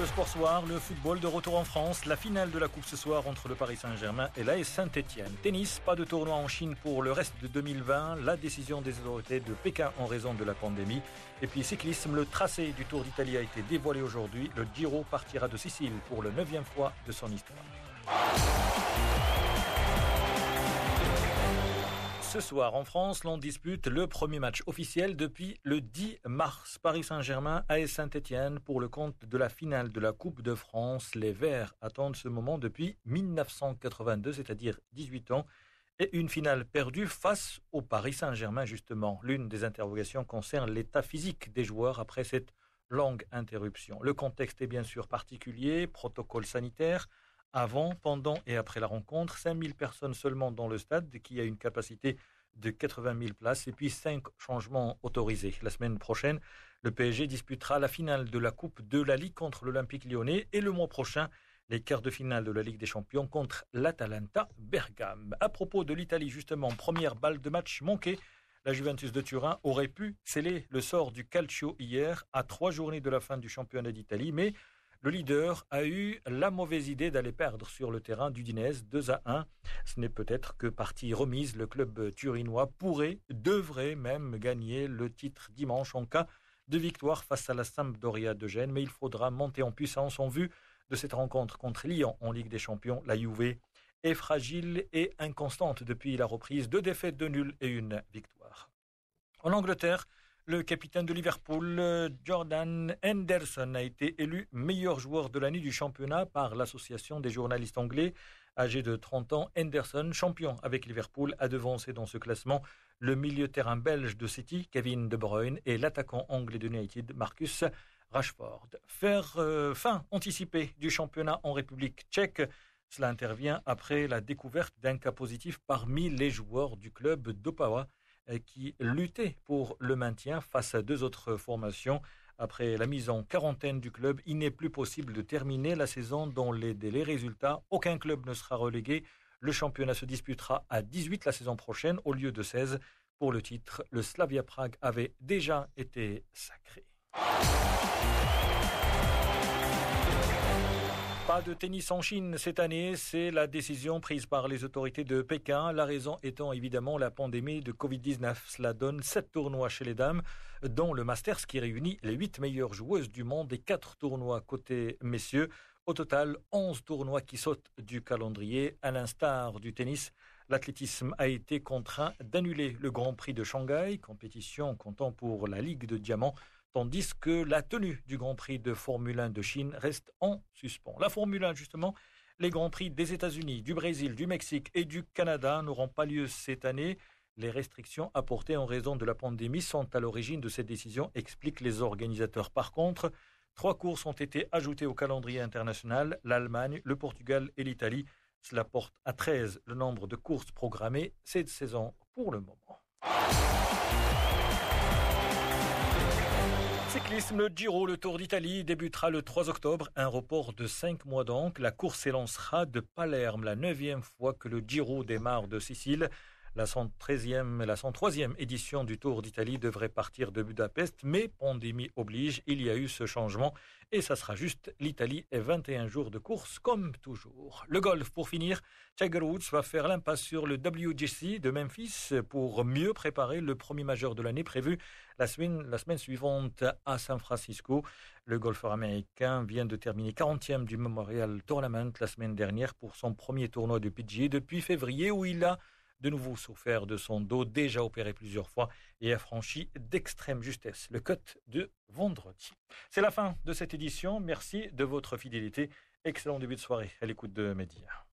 de Sport Soir, le football de retour en France, la finale de la Coupe ce soir entre le Paris Saint-Germain et l'AS Saint-Etienne. Tennis, pas de tournoi en Chine pour le reste de 2020, la décision des autorités de Pékin en raison de la pandémie. Et puis cyclisme, le tracé du Tour d'Italie a été dévoilé aujourd'hui. Le Giro partira de Sicile pour le neuvième fois de son histoire. Ce soir, en France, l'on dispute le premier match officiel depuis le 10 mars. Paris Saint-Germain à Saint-Etienne pour le compte de la finale de la Coupe de France. Les Verts attendent ce moment depuis 1982, c'est-à-dire 18 ans, et une finale perdue face au Paris Saint-Germain, justement. L'une des interrogations concerne l'état physique des joueurs après cette longue interruption. Le contexte est bien sûr particulier, protocole sanitaire, avant, pendant et après la rencontre. 5000 personnes seulement dans le stade qui a une capacité de 80 000 places et puis cinq changements autorisés. La semaine prochaine, le PSG disputera la finale de la Coupe de la Ligue contre l'Olympique lyonnais et le mois prochain, les quarts de finale de la Ligue des Champions contre l'Atalanta Bergame. À propos de l'Italie, justement, première balle de match manquée. La Juventus de Turin aurait pu sceller le sort du Calcio hier à trois journées de la fin du championnat d'Italie, mais le leader a eu la mauvaise idée d'aller perdre sur le terrain du Dinez 2 à 1. Ce n'est peut-être que partie remise. Le club turinois pourrait, devrait même gagner le titre dimanche en cas de victoire face à la Sampdoria de Gênes. Mais il faudra monter en puissance en vue de cette rencontre contre Lyon en Ligue des Champions. La Juve est fragile et inconstante depuis la reprise. Deux défaites de nul et une victoire. En Angleterre, le capitaine de Liverpool, Jordan Henderson, a été élu meilleur joueur de l'année du championnat par l'association des journalistes anglais. Âgé de 30 ans, Henderson, champion avec Liverpool, a devancé dans ce classement le milieu terrain belge de City, Kevin De Bruyne, et l'attaquant anglais de United, Marcus Rashford. Faire euh, fin anticipée du championnat en République tchèque, cela intervient après la découverte d'un cas positif parmi les joueurs du club d'Opawa qui luttait pour le maintien face à deux autres formations. Après la mise en quarantaine du club, il n'est plus possible de terminer la saison dans les délais. Résultat, aucun club ne sera relégué. Le championnat se disputera à 18 la saison prochaine au lieu de 16. Pour le titre, le Slavia Prague avait déjà été sacré. Pas de tennis en Chine cette année, c'est la décision prise par les autorités de Pékin, la raison étant évidemment la pandémie de Covid-19. Cela donne sept tournois chez les dames, dont le Masters qui réunit les huit meilleures joueuses du monde et quatre tournois côté messieurs. Au total, onze tournois qui sautent du calendrier. À l'instar du tennis, l'athlétisme a été contraint d'annuler le Grand Prix de Shanghai, compétition comptant pour la Ligue de Diamant tandis que la tenue du Grand Prix de Formule 1 de Chine reste en suspens. La Formule 1, justement, les Grands Prix des États-Unis, du Brésil, du Mexique et du Canada n'auront pas lieu cette année. Les restrictions apportées en raison de la pandémie sont à l'origine de cette décision, expliquent les organisateurs. Par contre, trois courses ont été ajoutées au calendrier international, l'Allemagne, le Portugal et l'Italie. Cela porte à 13 le nombre de courses programmées cette saison pour le moment. Cyclisme, le Giro, le Tour d'Italie débutera le 3 octobre, un report de 5 mois donc. La course s'élancera de Palerme, la neuvième fois que le Giro démarre de Sicile. La 113e, la 103e édition du Tour d'Italie devrait partir de Budapest, mais pandémie oblige, il y a eu ce changement et ça sera juste l'Italie et 21 jours de course comme toujours. Le golf pour finir, Tiger Woods va faire l'impasse sur le WGC de Memphis pour mieux préparer le premier majeur de l'année prévu la semaine, la semaine suivante à San Francisco. Le golfeur américain vient de terminer 40e du Memorial Tournament la semaine dernière pour son premier tournoi de PGA depuis février où il a de nouveau souffert de son dos déjà opéré plusieurs fois et a franchi d'extrême justesse le cut de vendredi. C'est la fin de cette édition. Merci de votre fidélité. Excellent début de soirée à l'écoute de Média.